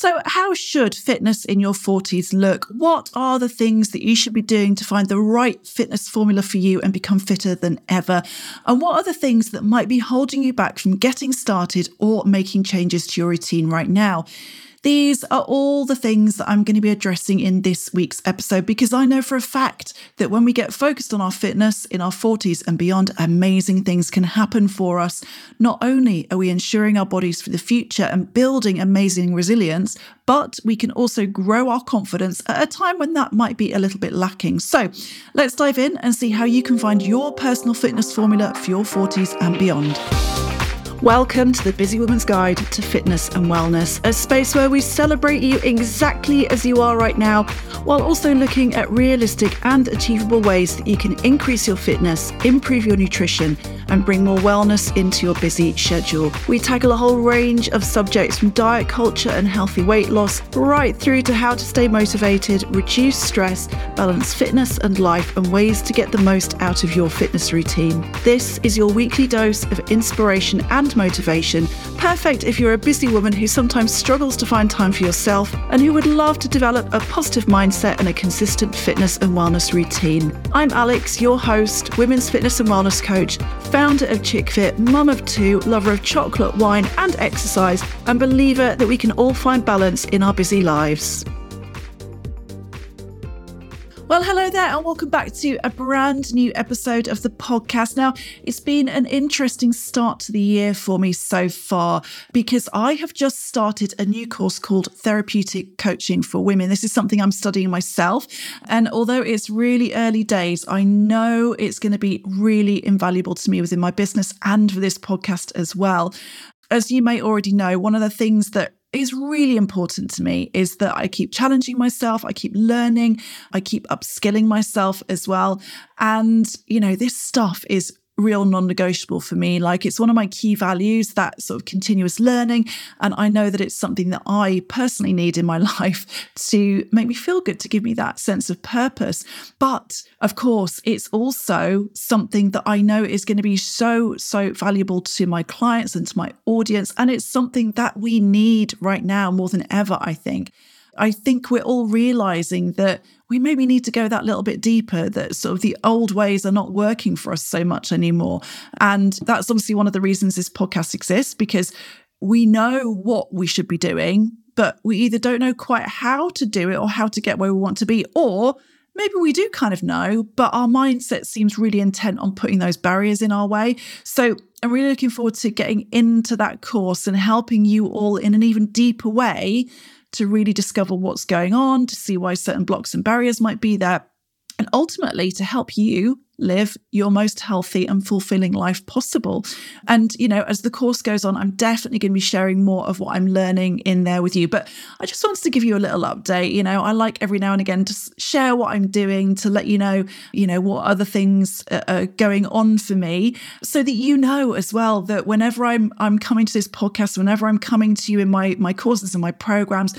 So, how should fitness in your 40s look? What are the things that you should be doing to find the right fitness formula for you and become fitter than ever? And what are the things that might be holding you back from getting started or making changes to your routine right now? These are all the things that I'm going to be addressing in this week's episode because I know for a fact that when we get focused on our fitness in our 40s and beyond, amazing things can happen for us. Not only are we ensuring our bodies for the future and building amazing resilience, but we can also grow our confidence at a time when that might be a little bit lacking. So let's dive in and see how you can find your personal fitness formula for your 40s and beyond. Welcome to the Busy Woman's Guide to Fitness and Wellness, a space where we celebrate you exactly as you are right now, while also looking at realistic and achievable ways that you can increase your fitness, improve your nutrition, and bring more wellness into your busy schedule. We tackle a whole range of subjects from diet culture and healthy weight loss, right through to how to stay motivated, reduce stress, balance fitness and life, and ways to get the most out of your fitness routine. This is your weekly dose of inspiration and and motivation, perfect if you're a busy woman who sometimes struggles to find time for yourself and who would love to develop a positive mindset and a consistent fitness and wellness routine. I'm Alix, your host, women's fitness and wellness coach, founder of ChickFit, mum of two, lover of chocolate, wine, and exercise, and believer that we can all find balance in our busy lives. Well, hello there, and welcome back to a brand new episode of the podcast. Now, it's been an interesting start to the year for me so far because I have just started a new course called Therapeutic Coaching for Women. This is something I'm studying myself. And although it's really early days, I know it's going to be really invaluable to me within my business and for this podcast as well. As you may already know, one of the things that is really important to me is that I keep challenging myself, I keep learning, I keep upskilling myself as well. And, you know, this stuff is real non negotiable for me. Like it's one of my key values, that sort of continuous learning. And I know that it's something that I personally need in my life to make me feel good, to give me that sense of purpose. But of course, it's also something that I know is going to be so, so valuable to my clients and to my audience. And it's something that we need right now more than ever, I think. I think we're all realizing that we maybe need to go that little bit deeper, that sort of the old ways are not working for us so much anymore. And that's obviously one of the reasons this podcast exists because we know what we should be doing, but we either don't know quite how to do it or how to get where we want to be, or maybe we do kind of know, but our mindset seems really intent on putting those barriers in our way. So I'm really looking forward to getting into that course and helping you all in an even deeper way to really discover what's going on, to see why certain blocks and barriers might be there, and ultimately to help you live your most healthy and fulfilling life possible. And, you know, as the course goes on, I'm definitely going to be sharing more of what I'm learning in there with you. But I just wanted to give you a little update. You know, I like every now and again to share what I'm doing, to let you know, you know, what other things are going on for me so that you know as well that whenever I'm I'm coming to this podcast, whenever I'm coming to you in my my courses and my programs,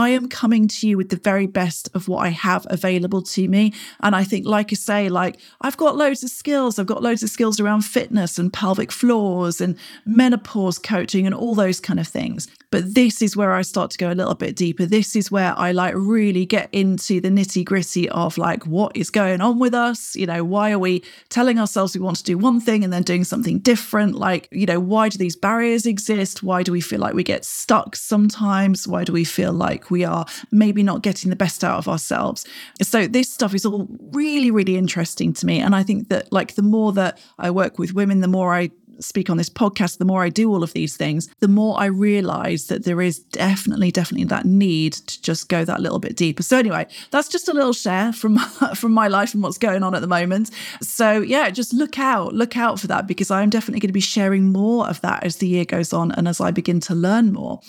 I am coming to you with the very best of what I have available to me. And I think, like I say, like I've got loads of skills. I've got loads of skills around fitness and pelvic floors and menopause coaching and all those kind of things. But this is where I start to go a little bit deeper. This is where I like really get into the nitty gritty of like what is going on with us. You know, why are we telling ourselves we want to do one thing and then doing something different? Like, you know, why do these barriers exist? Why do we feel like we get stuck sometimes? Why do we feel like we are maybe not getting the best out of ourselves? So, this stuff is all really, really interesting to me. And I think that, like, the more that I work with women, the more I speak on this podcast, the more I do all of these things, the more I realize that there is definitely, definitely that need to just go that little bit deeper. So anyway, that's just a little share from from my life and what's going on at the moment. So yeah, just look out, look out for that because I'm definitely going to be sharing more of that as the year goes on and as I begin to learn more.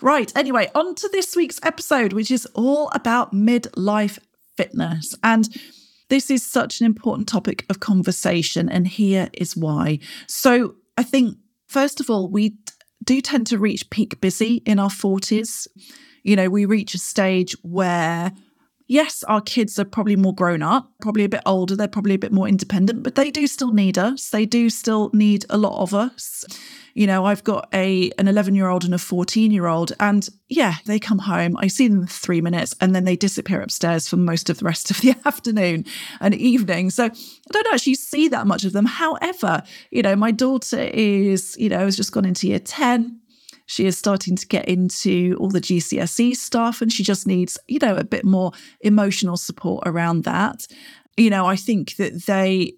Right, anyway, on to this week's episode, which is all about midlife fitness. And this is such an important topic of conversation, and here is why. So, I think, first of all, we do tend to reach peak busy in our 40s. You know, we reach a stage where, yes, our kids are probably more grown up, probably a bit older, they're probably a bit more independent, but they do still need us. They do still need a lot of us. You know, I've got a an 11 year old and a 14 year old, and yeah, they come home. I see them three minutes, and then they disappear upstairs for most of the rest of the afternoon and evening. So I don't actually see that much of them. However, you know, my daughter is, you know, has just gone into year 10 she is starting to get into all the GCSE stuff and she just needs, you know, a bit more emotional support around that. You know, I think that they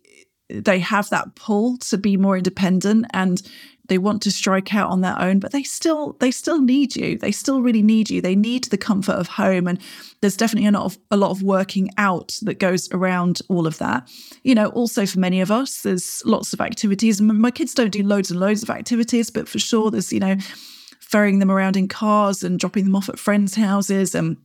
they have that pull to be more independent and they want to strike out on their own but they still they still need you. They still really need you. They need the comfort of home and there's definitely a lot of a lot of working out that goes around all of that. You know also for many of us there's lots of activities. My kids don't do loads and loads of activities but for sure there's you know ferrying them around in cars and dropping them off at friends' houses and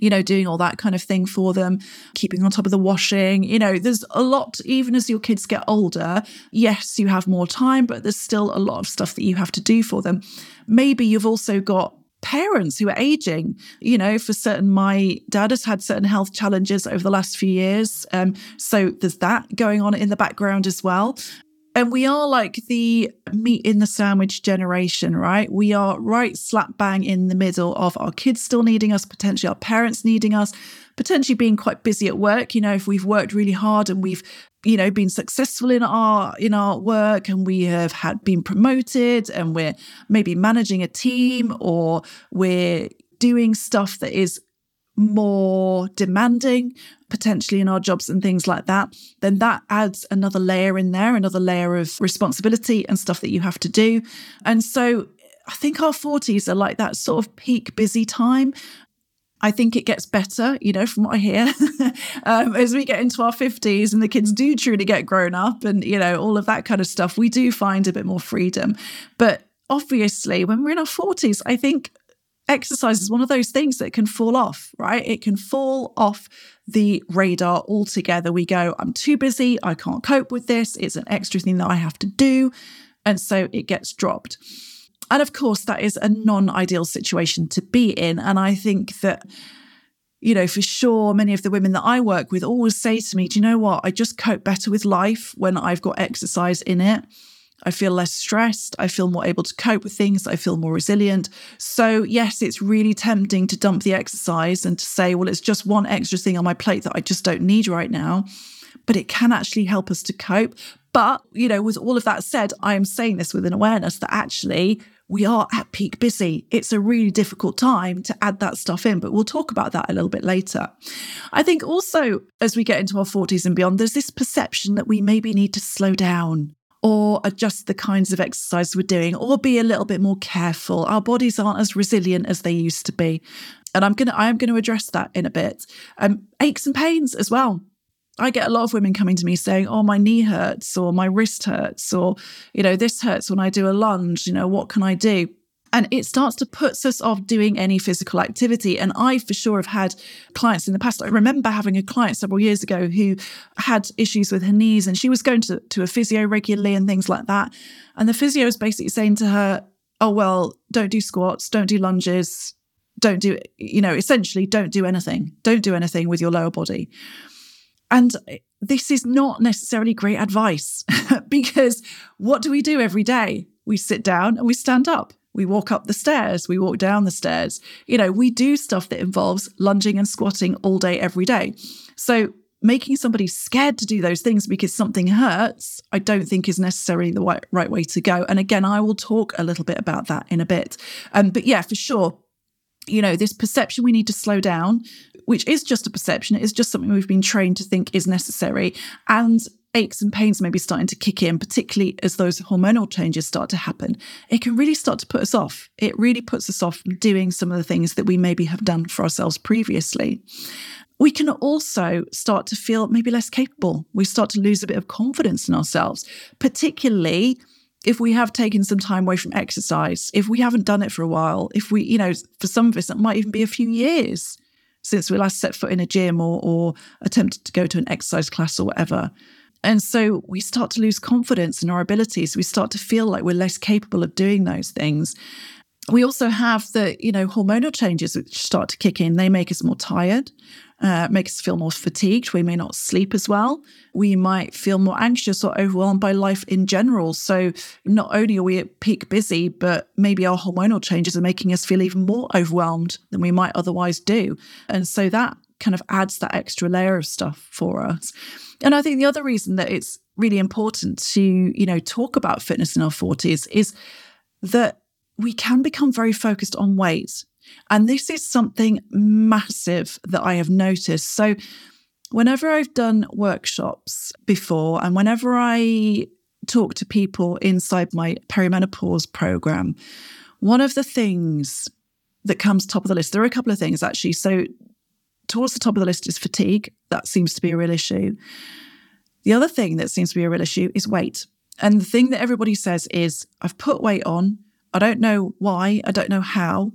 you know, doing all that kind of thing for them, keeping on top of the washing. You know, there's a lot, even as your kids get older. Yes, you have more time, but there's still a lot of stuff that you have to do for them. Maybe you've also got parents who are aging. You know, for certain, my dad has had certain health challenges over the last few years. Um, so there's that going on in the background as well. And we are like the meat in the sandwich generation, right? We are right slap bang in the middle of our kids still needing us, potentially our parents needing us, potentially being quite busy at work. You know, if we've worked really hard and we've, you know, been successful in our in our work and we have had been promoted and we're maybe managing a team or we're doing stuff that is more demanding, potentially in our jobs and things like that, then that adds another layer in there, another layer of responsibility and stuff that you have to do. And so I think our 40s are like that sort of peak busy time. I think it gets better, you know, from what I hear, um, as we get into our 50s and the kids do truly get grown up and, you know, all of that kind of stuff, we do find a bit more freedom. But obviously, when we're in our 40s, I think exercise is one of those things that can fall off, right? It can fall off the radar altogether. We go, I'm too busy. I can't cope with this. It's an extra thing that I have to do. And so it gets dropped. And of course, that is a non ideal situation to be in. And I think that, you know, for sure, many of the women that I work with always say to me, Do you know what? I just cope better with life when I've got exercise in it. I feel less stressed. I feel more able to cope with things. I feel more resilient. So, yes, it's really tempting to dump the exercise and to say, well, it's just one extra thing on my plate that I just don't need right now. But it can actually help us to cope. But, you know, with all of that said, I am saying this with an awareness that actually we are at peak busy. It's a really difficult time to add that stuff in, but we'll talk about that a little bit later. I think also as we get into our 40s and beyond, there's this perception that we maybe need to slow down or adjust the kinds of exercise we're doing or be a little bit more careful. Our bodies aren't as resilient as they used to be. And I'm gonna I am gonna address that in a bit. Um, aches and pains as well. I get a lot of women coming to me saying, "Oh, my knee hurts, or my wrist hurts, or you know, this hurts when I do a lunge. You know, what can I do?" And it starts to put us off doing any physical activity. And I, for sure, have had clients in the past. I remember having a client several years ago who had issues with her knees and she was going to, to a physio regularly and things like that. And the physio was basically saying to her, Oh, well, don't do squats, don't do lunges, don't do, you know, essentially don't do anything. Don't do anything with your lower body. And this is not necessarily great advice because what do we do every day? We sit down and we stand up. We walk up the stairs, we walk down the stairs. You know, we do stuff that involves lunging and squatting all day, every day. So, making somebody scared to do those things because something hurts, I don't think is necessarily the right, way to go. And again, I will talk a little bit about that in a bit. Um, but yeah, for sure, you know, this perception we need to slow down, which is just a perception, it is just something we've been trained to think is necessary. And aches and pains may be starting to kick in, particularly as those hormonal changes start to happen, it can really start to put us off. It really puts us off from doing some of the things that we maybe have done for ourselves previously. We can also start to feel maybe less capable. We start to lose a bit of confidence in ourselves, particularly if we have taken some time away from exercise, if we haven't done it for a while, if we, you know, for some of us, it might even be a few years since we last set foot in a gym or, or attempted to go to an exercise class or whatever. And so we start to lose confidence in our abilities. We start to feel like we're less capable of doing those things. We also have the, you know, hormonal changes which start to kick in. They make us more tired. uh, make us feel more fatigued. We may not sleep as well. We might feel more anxious or overwhelmed by life in general. So, not only are we at peak busy, but maybe our hormonal changes are making us feel even more overwhelmed than we might otherwise do. And so, that kind of adds that extra layer of stuff for us. And I think the other reason that it's really important to, you know, talk about fitness in our 40s is that we can become very focused on weight and this is something massive that I have noticed. So, whenever I've done workshops before, and whenever I talk to people inside my perimenopause program, one of the things that comes top of the list, there are a couple of things actually. So, towards the top of the list is fatigue. That seems to be a real issue. The other thing that seems to be a real issue is weight. And the thing that everybody says is, I've put weight on. I don't know why. I don't know how.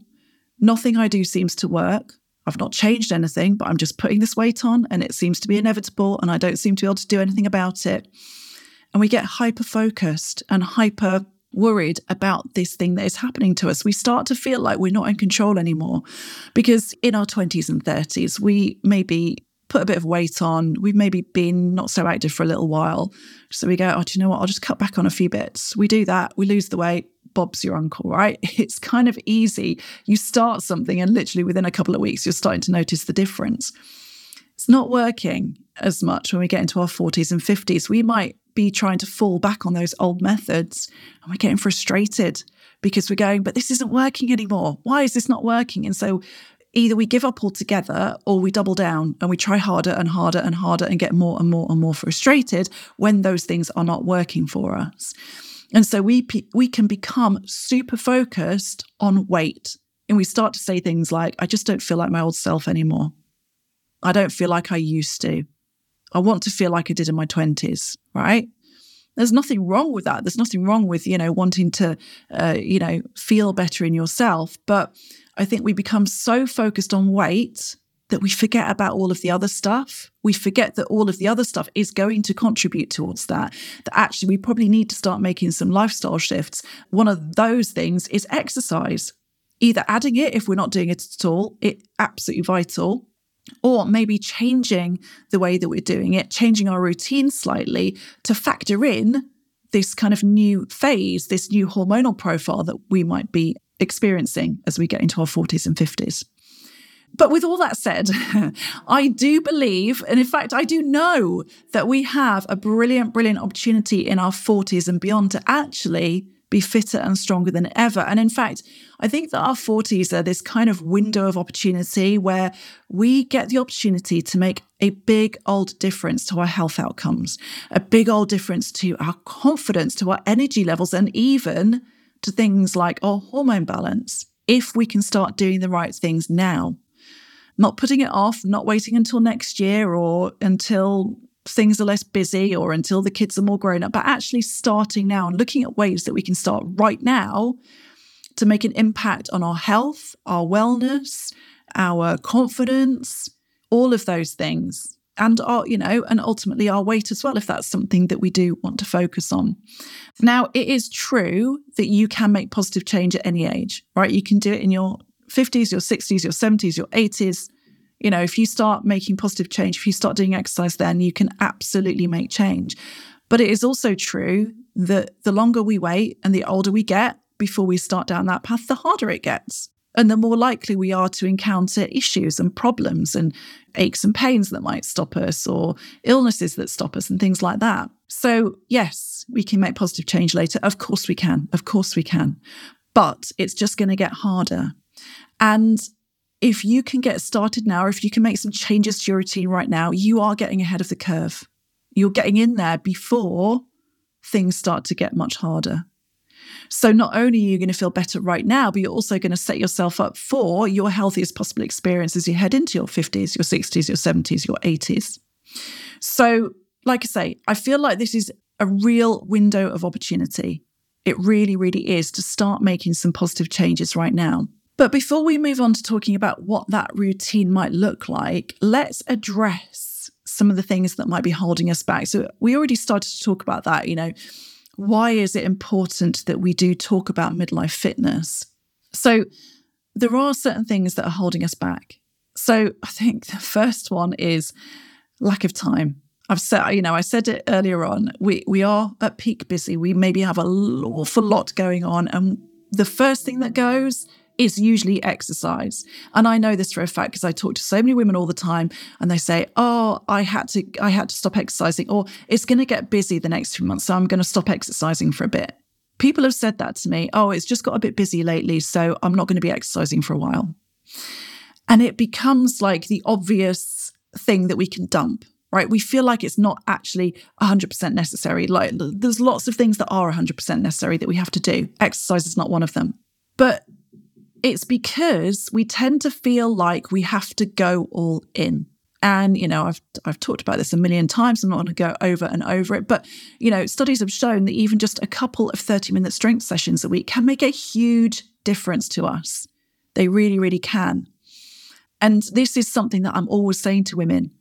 Nothing I do seems to work. I've not changed anything, but I'm just putting this weight on and it seems to be inevitable and I don't seem to be able to do anything about it. And we get hyper focused and hyper worried about this thing that is happening to us. We start to feel like we're not in control anymore because in our 20s and 30s, we maybe put a bit of weight on. We've maybe been not so active for a little while. So we go, oh, do you know what? I'll just cut back on a few bits. We do that. We lose the weight. Bob's your uncle, right? It's kind of easy. You start something, and literally within a couple of weeks, you're starting to notice the difference. It's not working as much when we get into our 40s and 50s. We might be trying to fall back on those old methods and we're getting frustrated because we're going, but this isn't working anymore. Why is this not working? And so either we give up altogether or we double down and we try harder and harder and harder and get more and more and more frustrated when those things are not working for us. And so we we can become super focused on weight and we start to say things like I just don't feel like my old self anymore. I don't feel like I used to. I want to feel like I did in my 20s, right? There's nothing wrong with that. There's nothing wrong with, you know, wanting to, uh, you know, feel better in yourself. But I think we become so focused on weight that we forget about all of the other stuff. We forget that all of the other stuff is going to contribute towards that. That actually, we probably need to start making some lifestyle shifts. One of those things is exercise. Either adding it if we're not doing it at all, it absolutely vital, or maybe changing the way that we're doing it, changing our routine slightly to factor in this kind of new phase, this new hormonal profile that we might be experiencing as we get into our 40s and 50s. But with all that said, I do believe, and in fact, I do know that we have a brilliant, brilliant opportunity in our 40s and beyond to actually be fitter and stronger than ever. And in fact, I think that our 40s are this kind of window of opportunity where we get the opportunity to make a big old difference to our health outcomes, a big old difference to our confidence, to our energy levels, and even to things like our hormone balance if we can start doing the right things now not putting it off, not waiting until next year or until things are less busy or until the kids are more grown up, but actually starting now and looking at ways that we can start right now to make an impact on our health, our wellness, our confidence, all of those things. And our, you know, and ultimately our weight as well, if that's something that we do want to focus on. Now, it is true that you can make positive change at any age, right? You can do it in your 50s, your 60s, your 70s, your 80s. You know, if you start making positive change, if you start doing exercise, then you can absolutely make change. But it is also true that the longer we wait and the older we get before we start down that path, the harder it gets. And the more likely we are to encounter issues and problems and aches and pains that might stop us or illnesses that stop us and things like that. So, yes, we can make positive change later. Of course we can. Of course we can. But it's just going to get harder. And if you can get started now, or if you can make some changes to your routine right now, you are getting ahead of the curve. You're getting in there before things start to get much harder. So, not only are you going to feel better right now, but you're also going to set yourself up for your healthiest possible experience as you head into your 50s, your 60s, your 70s, your 80s. So, like I say, I feel like this is a real window of opportunity. It really, really is to start making some positive changes right now. But before we move on to talking about what that routine might look like, let's address some of the things that might be holding us back. So, we already started to talk about that. You know, why is it important that we do talk about midlife fitness? So, there are certain things that are holding us back. So I think the first one is lack of time. I've said, you know, I said it earlier on. We we are at peak busy. We maybe have a awful lot going on, and the first thing that goes is usually exercise. And I know this for a fact because I talk to so many women all the time and they say, "Oh, I had to I had to stop exercising or it's going to get busy the next few months, so I'm going to stop exercising for a bit." People have said that to me, "Oh, it's just got a bit busy lately, so I'm not going to be exercising for a while." And it becomes like the obvious thing that we can dump right? We feel like it's not actually 100% necessary. Like there's lots of things that are 100% necessary that we have to do. Exercise is not one of them. But it's because we tend to feel like we have to go all in. And you know, I've I've talked about this a million times. I'm not going to go over and over it, but you know, studies have shown that even just a couple of 30 minute strength sessions a week can make a huge difference to us. They really, really can. And this is something that I'm always saying to women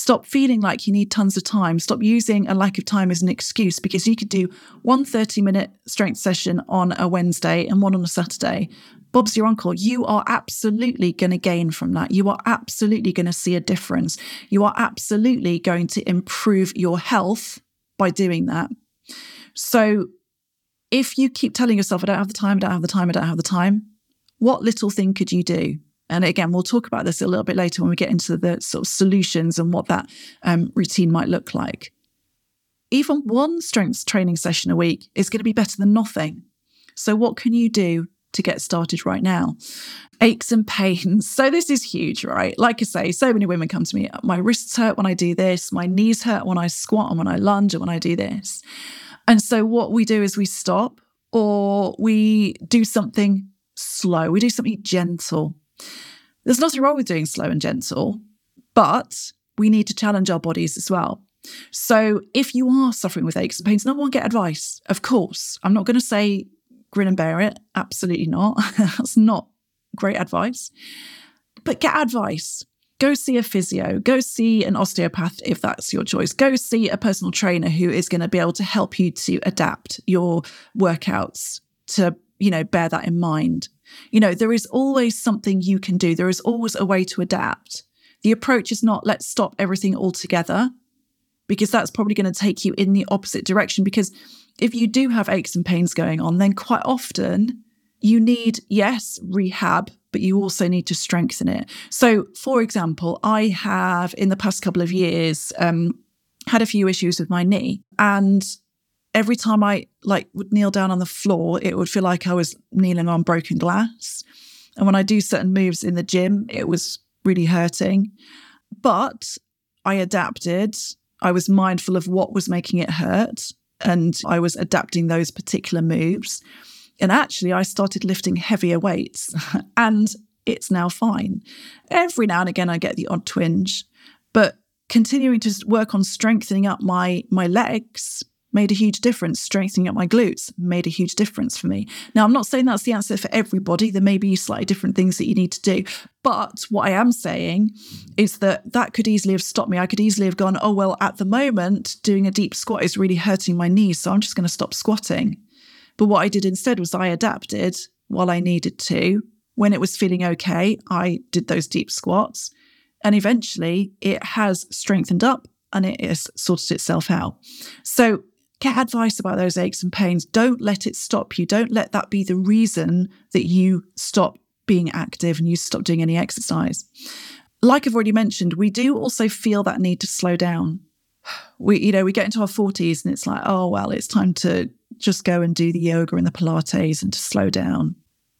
Stop feeling like you need tons of time. Stop using a lack of time as an excuse because you could do one 30 minute strength session on a Wednesday and one on a Saturday. Bob's your uncle. You are absolutely going to gain from that. You are absolutely going to see a difference. You are absolutely going to improve your health by doing that. So if you keep telling yourself, I don't have the time, I don't have the time, I don't have the time, what little thing could you do? And again, we'll talk about this a little bit later when we get into the sort of solutions and what that um, routine might look like. Even one strength training session a week is going to be better than nothing. So, what can you do to get started right now? Aches and pains. So, this is huge, right? Like I say, so many women come to me, my wrists hurt when I do this, my knees hurt when I squat and when I lunge and when I do this. And so, what we do is we stop or we do something slow, we do something gentle. There's nothing wrong with doing slow and gentle, but we need to challenge our bodies as well. So if you are suffering with aches and pains, number one, get advice. Of course, I'm not going to say grin and bear it. Absolutely not. That's not great advice. But get advice. Go see a physio, go see an osteopath if that's your choice. Go see a personal trainer who is going to be able to help you to adapt your workouts to, you know, bear that in mind. You know, there is always something you can do, there is always a way to adapt. The approach is not let's stop everything altogether, because that's probably going to take you in the opposite direction. Because if you do have aches and pains going on, then quite often you need, yes, rehab, but you also need to strengthen it. So, for example, I have in the past couple of years um, had a few issues with my knee, and every time I like would kneel down on the floor, it would feel like I was kneeling on broken glass. And when I do certain moves in the gym, it was really hurting. But I adapted. I was mindful of what was making it hurt and I was adapting those particular moves. And actually, I started lifting heavier weights and it's now fine. Every now and again, I get the odd twinge, but continuing to work on strengthening up my my legs made a huge difference. Strengthening up my glutes made a huge difference for me. Now, I'm not saying that's the answer for everybody. There may be slightly different things that you need to do. But what I am saying is that that could easily have stopped me. I could easily have gone, oh, well, at the moment, doing a deep squat is really hurting my knees. So I'm just going to stop squatting. But what I did instead was I adapted while I needed to. When it was feeling okay, I did those deep squats. And eventually it has strengthened up and it has sorted itself out. So get advice about those aches and pains. Don't let it stop you. Don't let that be the reason that you stop being active and you stop doing any exercise. Like I've already mentioned, we do also feel that need to slow down. We, you know, we get into our 40s and it's like, oh, well, it's time to just go and do the yoga and the Pilates and to slow down.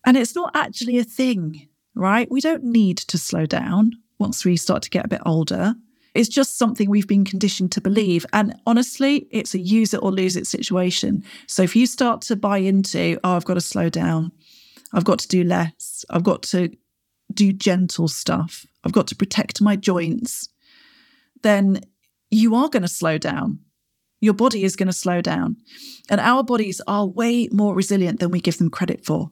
And it's not actually a thing, right? We don't need to slow down once we start to get a bit older. It's just something we've been conditioned to believe. And honestly, it's a use it or lose it situation. So if you start to buy into, oh, I've got to slow down, I've got to do less, I've got to do gentle stuff, I've got to protect my joints, then you are going to slow down. Your body is going to slow down. And our bodies are way more resilient than we give them credit for.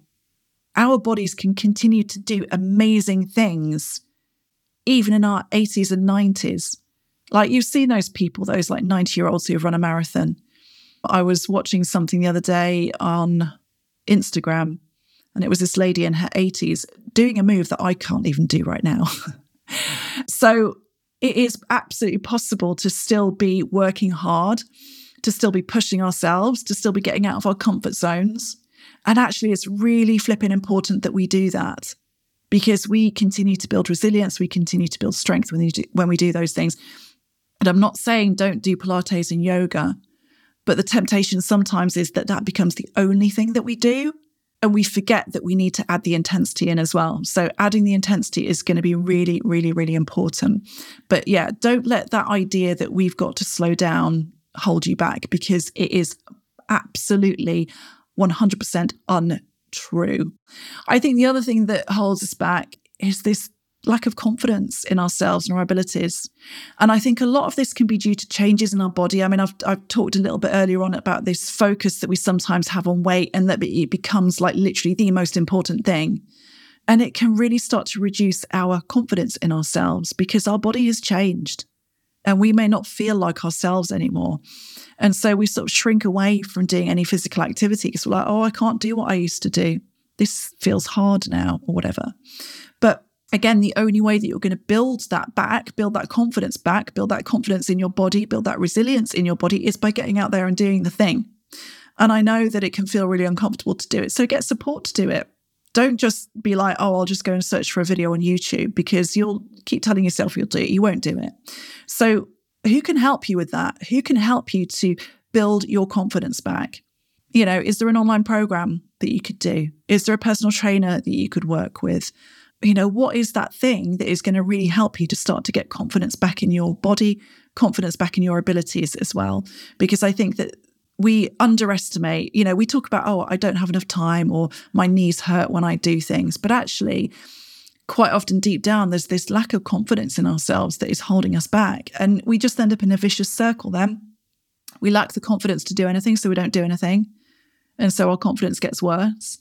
Our bodies can continue to do amazing things even in our 80s and 90s. Like you've seen those people, those like 90 year olds who have run a marathon. I was watching something the other day on Instagram, and it was this lady in her 80s doing a move that I can't even do right now. so it is absolutely possible to still be working hard, to still be pushing ourselves, to still be getting out of our comfort zones. And actually, it's really flipping important that we do that because we continue to build resilience, we continue to build strength when we do, when we do those things. And I'm not saying don't do Pilates and yoga, but the temptation sometimes is that that becomes the only thing that we do. And we forget that we need to add the intensity in as well. So, adding the intensity is going to be really, really, really important. But yeah, don't let that idea that we've got to slow down hold you back because it is absolutely 100% untrue. I think the other thing that holds us back is this lack of confidence in ourselves and our abilities. And I think a lot of this can be due to changes in our body. I mean, I've, I've talked a little bit earlier on about this focus that we sometimes have on weight and that it becomes like literally the most important thing. And it can really start to reduce our confidence in ourselves because our body has changed and we may not feel like ourselves anymore. And so we sort of shrink away from doing any physical activity because we're like, oh, I can't do what I used to do. This feels hard now, or whatever. But again, the only way that you're going to build that back, build that confidence back, build that confidence in your body, build that resilience in your body is by getting out there and doing the thing. And I know that it can feel really uncomfortable to do it. So get support to do it. Don't just be like, oh, I'll just go and search for a video on YouTube because you'll keep telling yourself you'll do it. You won't do it. So, who can help you with that? Who can help you to build your confidence back? You know, is there an online program that you could do? Is there a personal trainer that you could work with? you know, what is that thing that is going to really help you to start to get confidence back in your body, confidence back in your abilities as well? Because I think that we underestimate, you know, we talk about, oh, I don't have enough time or my knees hurt when I do things. But actually, quite often deep down, there's this lack of confidence in ourselves that is holding us back. And we just end up in a vicious circle then. We lack the confidence to do anything, so we don't do anything. And so our confidence gets worse.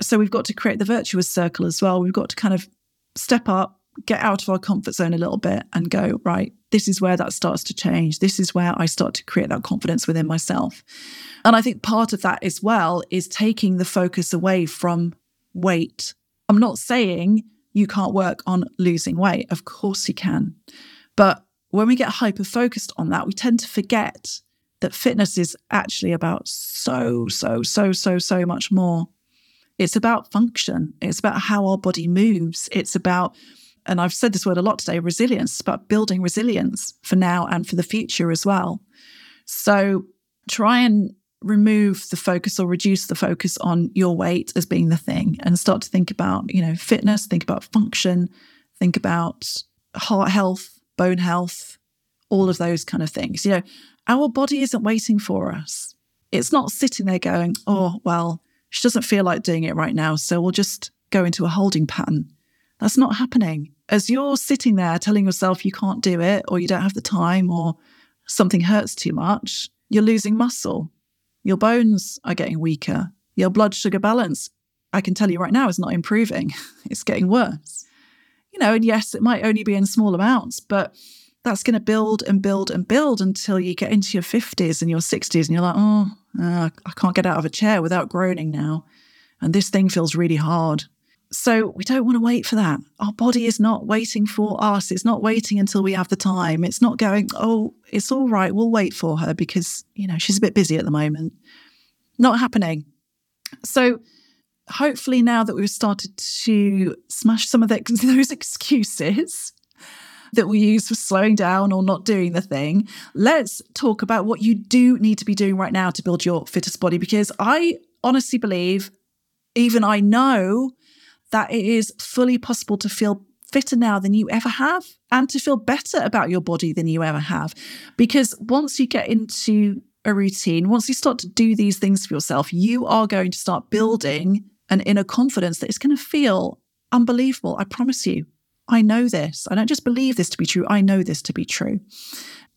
So we've got to create the virtuous circle as well. We've got to kind of step up, get out of our comfort zone a little bit and go, right, this is where that starts to change. This is where I start to create that confidence within myself. And I think part of that as well is taking the focus away from weight. I'm not saying you can't work on losing weight. Of course you can. But when we get hyper focused on that, we tend to forget that fitness is actually about so, so, so, so, so much more. It's about function. It's about how our body moves. It's about, and I've said this word a lot today, resilience. but building resilience for now and for the future as well. So try and remove the focus or reduce the focus on your weight as being the thing and start to think about, you know, fitness, think about function, think about heart health, bone health, all of those kind of things. You know, our body isn't waiting for us. It's not sitting there going, oh, well, she doesn't feel like doing it right now, so we'll just go into a holding pattern. That's not happening. As you're sitting there telling yourself you can't do it, or you don't have the time, or something hurts too much, you're losing muscle. Your bones are getting weaker. Your blood sugar balance, I can tell you right now, is not improving. It's getting worse. You know, and yes, it might only be in small amounts, but that's going to build and build and build until you get into your 50s and your 60s and you're like, oh, uh, I can't get out of a chair without groaning now. And this thing feels really hard. So we don't want to wait for that. Our body is not waiting for us. It's not waiting until we have the time. It's not going, oh, it's all right. We'll wait for her because, you know, she's a bit busy at the moment. Not happening. So hopefully now that we've started to smash some of the, those excuses, that we use for slowing down or not doing the thing, let's talk about what you do need to be doing right now to build your fittest body. Because I honestly believe, even I know, that it is fully possible to feel fitter now than you ever have and to feel better about your body than you ever have. Because once you get into a routine, once you start to do these things for yourself, you are going to start building an inner confidence that is going to feel unbelievable. I promise you. I know this. I don't just believe this to be true. I know this to be true.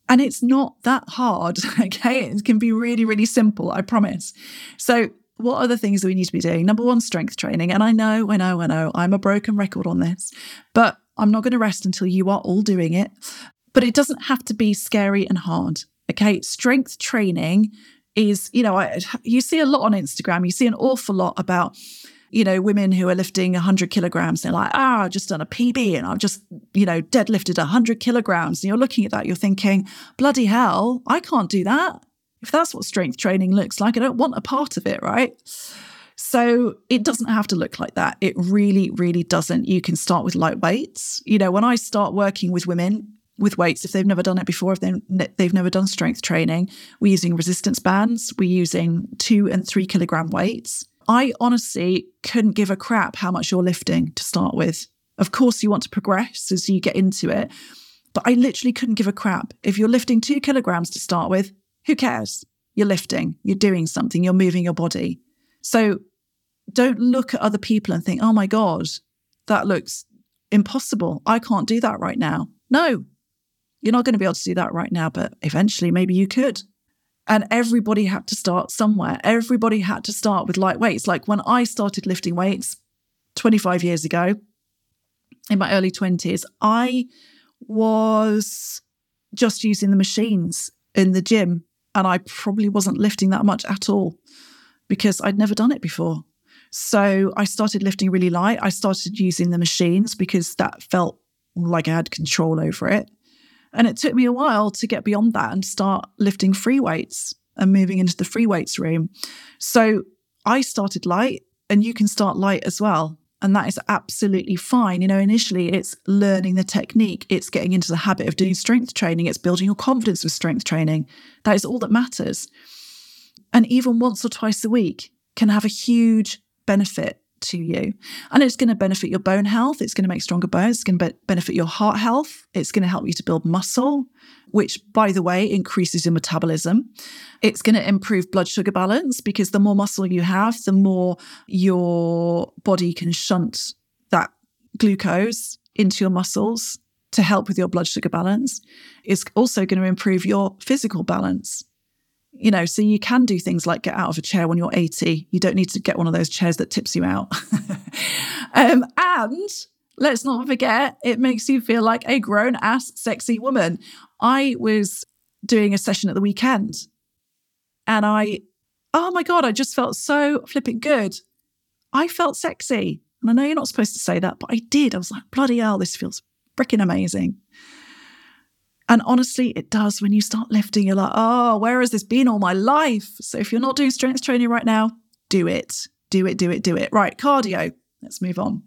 And it's not that hard. Okay. It can be really, really simple. I promise. So, what are the things that we need to be doing? Number one, strength training. And I know, I know, I know, I'm a broken record on this, but I'm not going to rest until you are all doing it. But it doesn't have to be scary and hard. Okay. Strength training is, you know, I, you see a lot on Instagram, you see an awful lot about you know, women who are lifting 100 kilograms, they're like, ah, oh, I've just done a PB and I've just you know, deadlifted 100 kilograms and you're looking at that, you're thinking, bloody hell, I can't do that. If that's what strength training looks like, I don't want a part of it, right? So it doesn't have to look like that. It really, really doesn't. You can start with light weights. You know, when I start working with women with weights, if they've never done it before, if they've never done strength training, we're using resistance bands, we're using two and three kilogram weights. I honestly couldn't give a crap how much you're lifting to start with. Of course, you want to progress as you get into it, but I literally couldn't give a crap. If you're lifting two kilograms to start with, who cares? You're lifting, you're doing something, you're moving your body. So don't look at other people and think, oh my God, that looks impossible. I can't do that right now. No, you're not going to be able to do that right now, but eventually maybe you could. And everybody had to start somewhere. Everybody had to start with light weights. Like when I started lifting weights 25 years ago, in my early 20s, I was just using the machines in the gym and I probably wasn't lifting that much at all because I'd never done it before. So I started lifting really light. I started using the machines because that felt like I had control over it. And it took me a while to get beyond that and start lifting free weights and moving into the free weights room. So I started light, and you can start light as well. And that is absolutely fine. You know, initially it's learning the technique, it's getting into the habit of doing strength training, it's building your confidence with strength training. That is all that matters. And even once or twice a week can have a huge benefit to you. And it's going to benefit your bone health. It's going to make stronger bones. It's going to be- benefit your heart health. It's going to help you to build muscle, which, by the way, increases your metabolism. It's going to improve blood sugar balance because the more muscle you have, the more your body can shunt that glucose into your muscles to help with your blood sugar balance. It's also going to improve your physical balance you know, so you can do things like get out of a chair when you're 80. You don't need to get one of those chairs that tips you out. um, and let's not forget, it makes you feel like a grown ass, sexy woman. I was doing a session at the weekend and I, oh my God, I just felt so flipping good. I felt sexy. And I know you're not supposed to say that, but I did. I was like, bloody hell, this feels freaking amazing. And honestly, it does when you start lifting. You're like, oh, where has this been all my life? So if you're not doing strength training right now, do it. Do it, do it, do it. Right, cardio. Let's move on.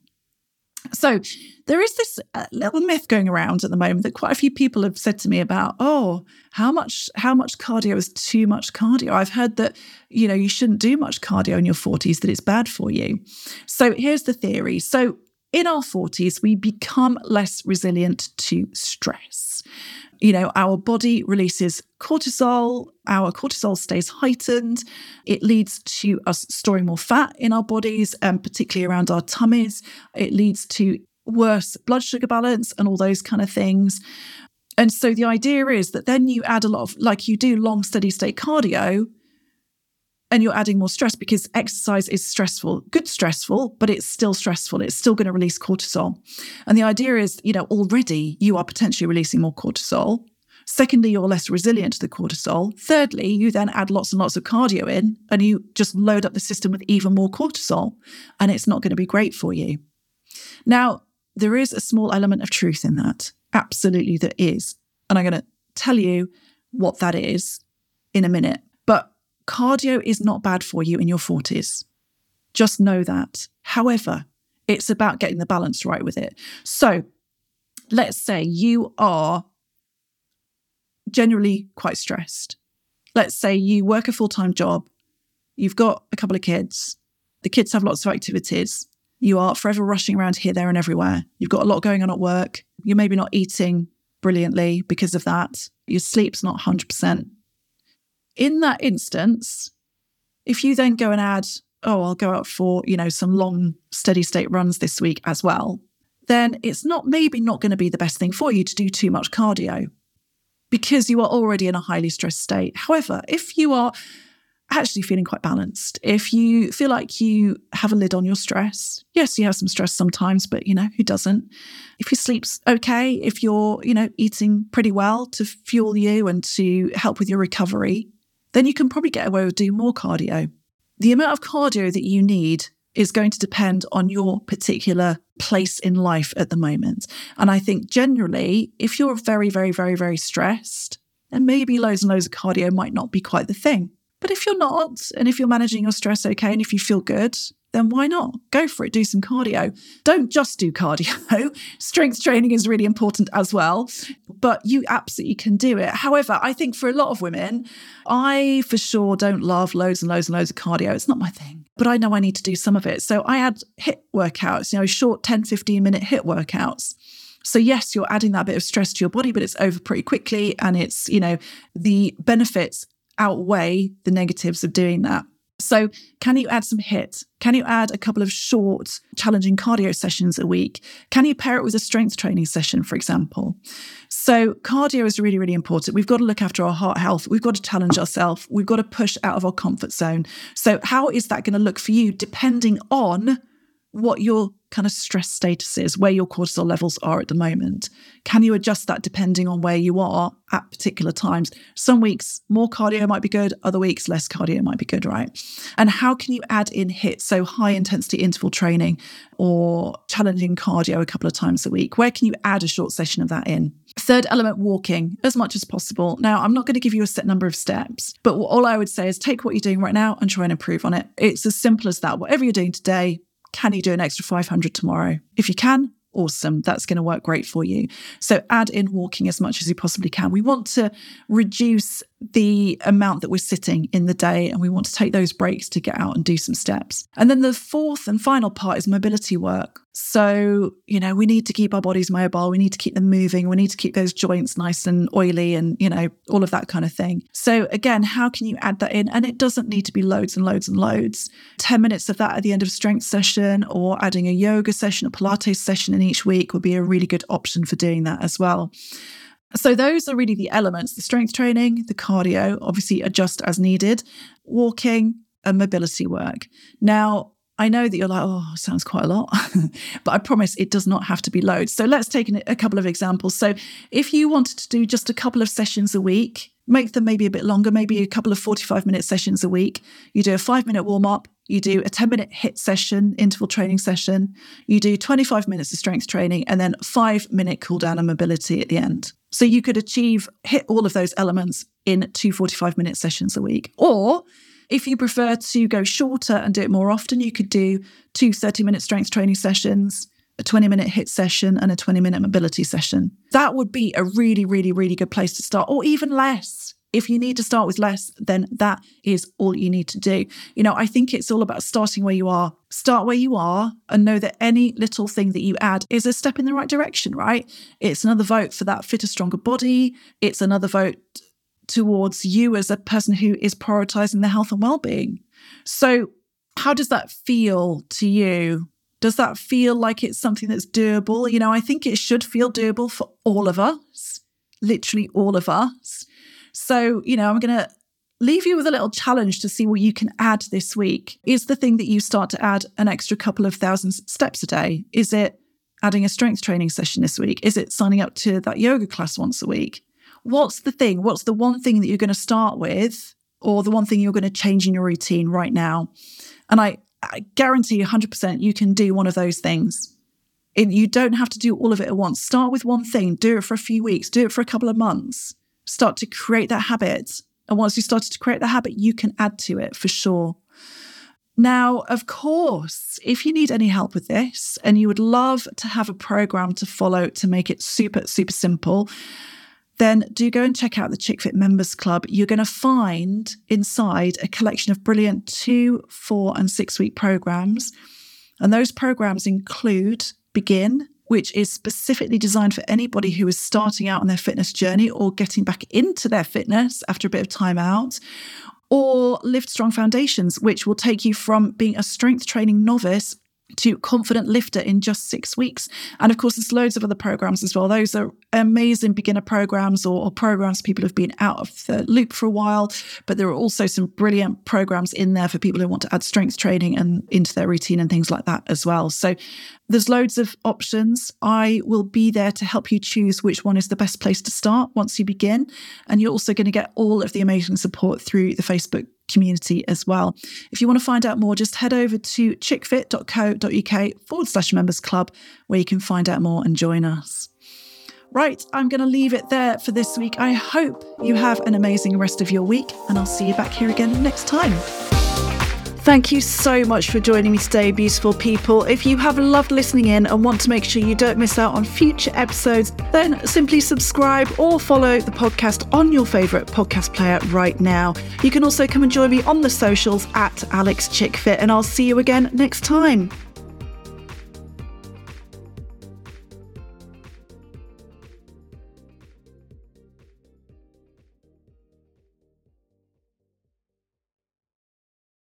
So there is this uh, little myth going around at the moment that quite a few people have said to me about, oh, how much how much cardio is too much cardio? I've heard that you know you shouldn't do much cardio in your 40s that it's bad for you. So here's the theory. So in our 40s we become less resilient to stress you know, our body releases cortisol, our cortisol stays heightened. It leads to us storing more fat in our bodies, and um, particularly around our tummies. It leads to worse blood sugar balance and all those kind of things. And so the idea is that then you add a lot of, like you do long steady state cardio, and you're adding more stress because exercise is stressful, good stressful, but it's still stressful. It's still going to release cortisol. And the idea is, you know, already you are potentially releasing more cortisol. Secondly, you're less resilient to the cortisol. Thirdly, you then add lots and lots of cardio in and you just load up the system with even more cortisol, and it's not going to be great for you. Now, there is a small element of truth in that. Absolutely, there is. And I'm going to tell you what that is in a minute. Cardio is not bad for you in your 40s. Just know that. However, it's about getting the balance right with it. So let's say you are generally quite stressed. Let's say you work a full time job, you've got a couple of kids, the kids have lots of activities, you are forever rushing around here, there, and everywhere. You've got a lot going on at work. You're maybe not eating brilliantly because of that. Your sleep's not 100% in that instance, if you then go and add, oh, I'll go out for, you know, some long steady state runs this week as well, then it's not maybe not going to be the best thing for you to do too much cardio because you are already in a highly stressed state. However, if you are actually feeling quite balanced, if you feel like you have a lid on your stress, yes, you have some stress sometimes, but you know, who doesn't? If your sleep's okay, if you're, you know, eating pretty well to fuel you and to help with your recovery, then you can probably get away with doing more cardio. The amount of cardio that you need is going to depend on your particular place in life at the moment. And I think generally, if you're very, very, very, very stressed, then maybe loads and loads of cardio might not be quite the thing. But if you're not, and if you're managing your stress okay, and if you feel good, then why not? Go for it, do some cardio. Don't just do cardio. Strength training is really important as well, but you absolutely can do it. However, I think for a lot of women, I for sure don't love loads and loads and loads of cardio. It's not my thing, but I know I need to do some of it. So I add HIIT workouts, you know, short 10, 15 minute HIIT workouts. So, yes, you're adding that bit of stress to your body, but it's over pretty quickly. And it's, you know, the benefits outweigh the negatives of doing that. So, can you add some HIIT? Can you add a couple of short, challenging cardio sessions a week? Can you pair it with a strength training session, for example? So, cardio is really, really important. We've got to look after our heart health. We've got to challenge ourselves. We've got to push out of our comfort zone. So, how is that going to look for you depending on what your kind of stress status is, where your cortisol levels are at the moment. Can you adjust that depending on where you are at particular times? Some weeks more cardio might be good, other weeks less cardio might be good, right? And how can you add in HIIT, so high intensity interval training or challenging cardio a couple of times a week? Where can you add a short session of that in? Third element, walking as much as possible. Now, I'm not going to give you a set number of steps, but all I would say is take what you're doing right now and try and improve on it. It's as simple as that. Whatever you're doing today, can you do an extra 500 tomorrow? If you can, awesome. That's going to work great for you. So add in walking as much as you possibly can. We want to reduce the amount that we're sitting in the day and we want to take those breaks to get out and do some steps. And then the fourth and final part is mobility work. So, you know, we need to keep our bodies mobile, we need to keep them moving, we need to keep those joints nice and oily and, you know, all of that kind of thing. So, again, how can you add that in? And it doesn't need to be loads and loads and loads. 10 minutes of that at the end of strength session or adding a yoga session, a Pilates session in each week would be a really good option for doing that as well. So, those are really the elements the strength training, the cardio, obviously adjust as needed, walking, and mobility work. Now, I know that you're like, oh, sounds quite a lot, but I promise it does not have to be loads. So, let's take a couple of examples. So, if you wanted to do just a couple of sessions a week, make them maybe a bit longer, maybe a couple of 45 minute sessions a week. You do a five minute warm up, you do a 10 minute HIIT session, interval training session, you do 25 minutes of strength training, and then five minute cool down and mobility at the end. So you could achieve, hit all of those elements in two 45 minute sessions a week. Or if you prefer to go shorter and do it more often, you could do two 30 minute strength training sessions, a 20 minute HIIT session, and a 20 minute mobility session. That would be a really, really, really good place to start, or even less. If you need to start with less, then that is all you need to do. You know, I think it's all about starting where you are. Start where you are and know that any little thing that you add is a step in the right direction, right? It's another vote for that fitter, stronger body. It's another vote towards you as a person who is prioritizing their health and well-being. So, how does that feel to you? Does that feel like it's something that's doable? You know, I think it should feel doable for all of us, literally all of us. So, you know, I'm going to leave you with a little challenge to see what you can add this week. Is the thing that you start to add an extra couple of thousand steps a day? Is it adding a strength training session this week? Is it signing up to that yoga class once a week? What's the thing? What's the one thing that you're going to start with, or the one thing you're going to change in your routine right now? And I, I guarantee 100% you can do one of those things. And you don't have to do all of it at once. Start with one thing, do it for a few weeks, do it for a couple of months start to create that habit. And once you started to create the habit, you can add to it for sure. Now, of course, if you need any help with this and you would love to have a program to follow to make it super, super simple, then do go and check out the ChickFit Members Club. You're going to find inside a collection of brilliant two, four, and six week programs. And those programs include Begin, which is specifically designed for anybody who is starting out on their fitness journey or getting back into their fitness after a bit of time out, or Lift Strong Foundations, which will take you from being a strength training novice to confident lifter in just six weeks. And of course, there's loads of other programs as well. Those are amazing beginner programs or, or, programs people have been out of the loop for a while. But there are also some brilliant programs in there for people who want to add strength training and into their routine and things like that as well. So there's loads of options. I will be there to help you choose which one is the best place to start once you begin. And you're also going to get all of the amazing support through the Facebook community as well. If you want to find out more, just head over to chickfit.co.uk forward slash members club, where you can find out more and join us. Right, I'm going to leave it there for this week. I hope you have an amazing rest of your week, and I'll see you back here again next time. Thank you so much for joining me today, beautiful people. If you have loved listening in and want to make sure you don't miss out on future episodes, then simply subscribe or follow the podcast on your favourite podcast player right now. You can also come and join me on the socials at Alix Chickfit, and I'll see you again next time.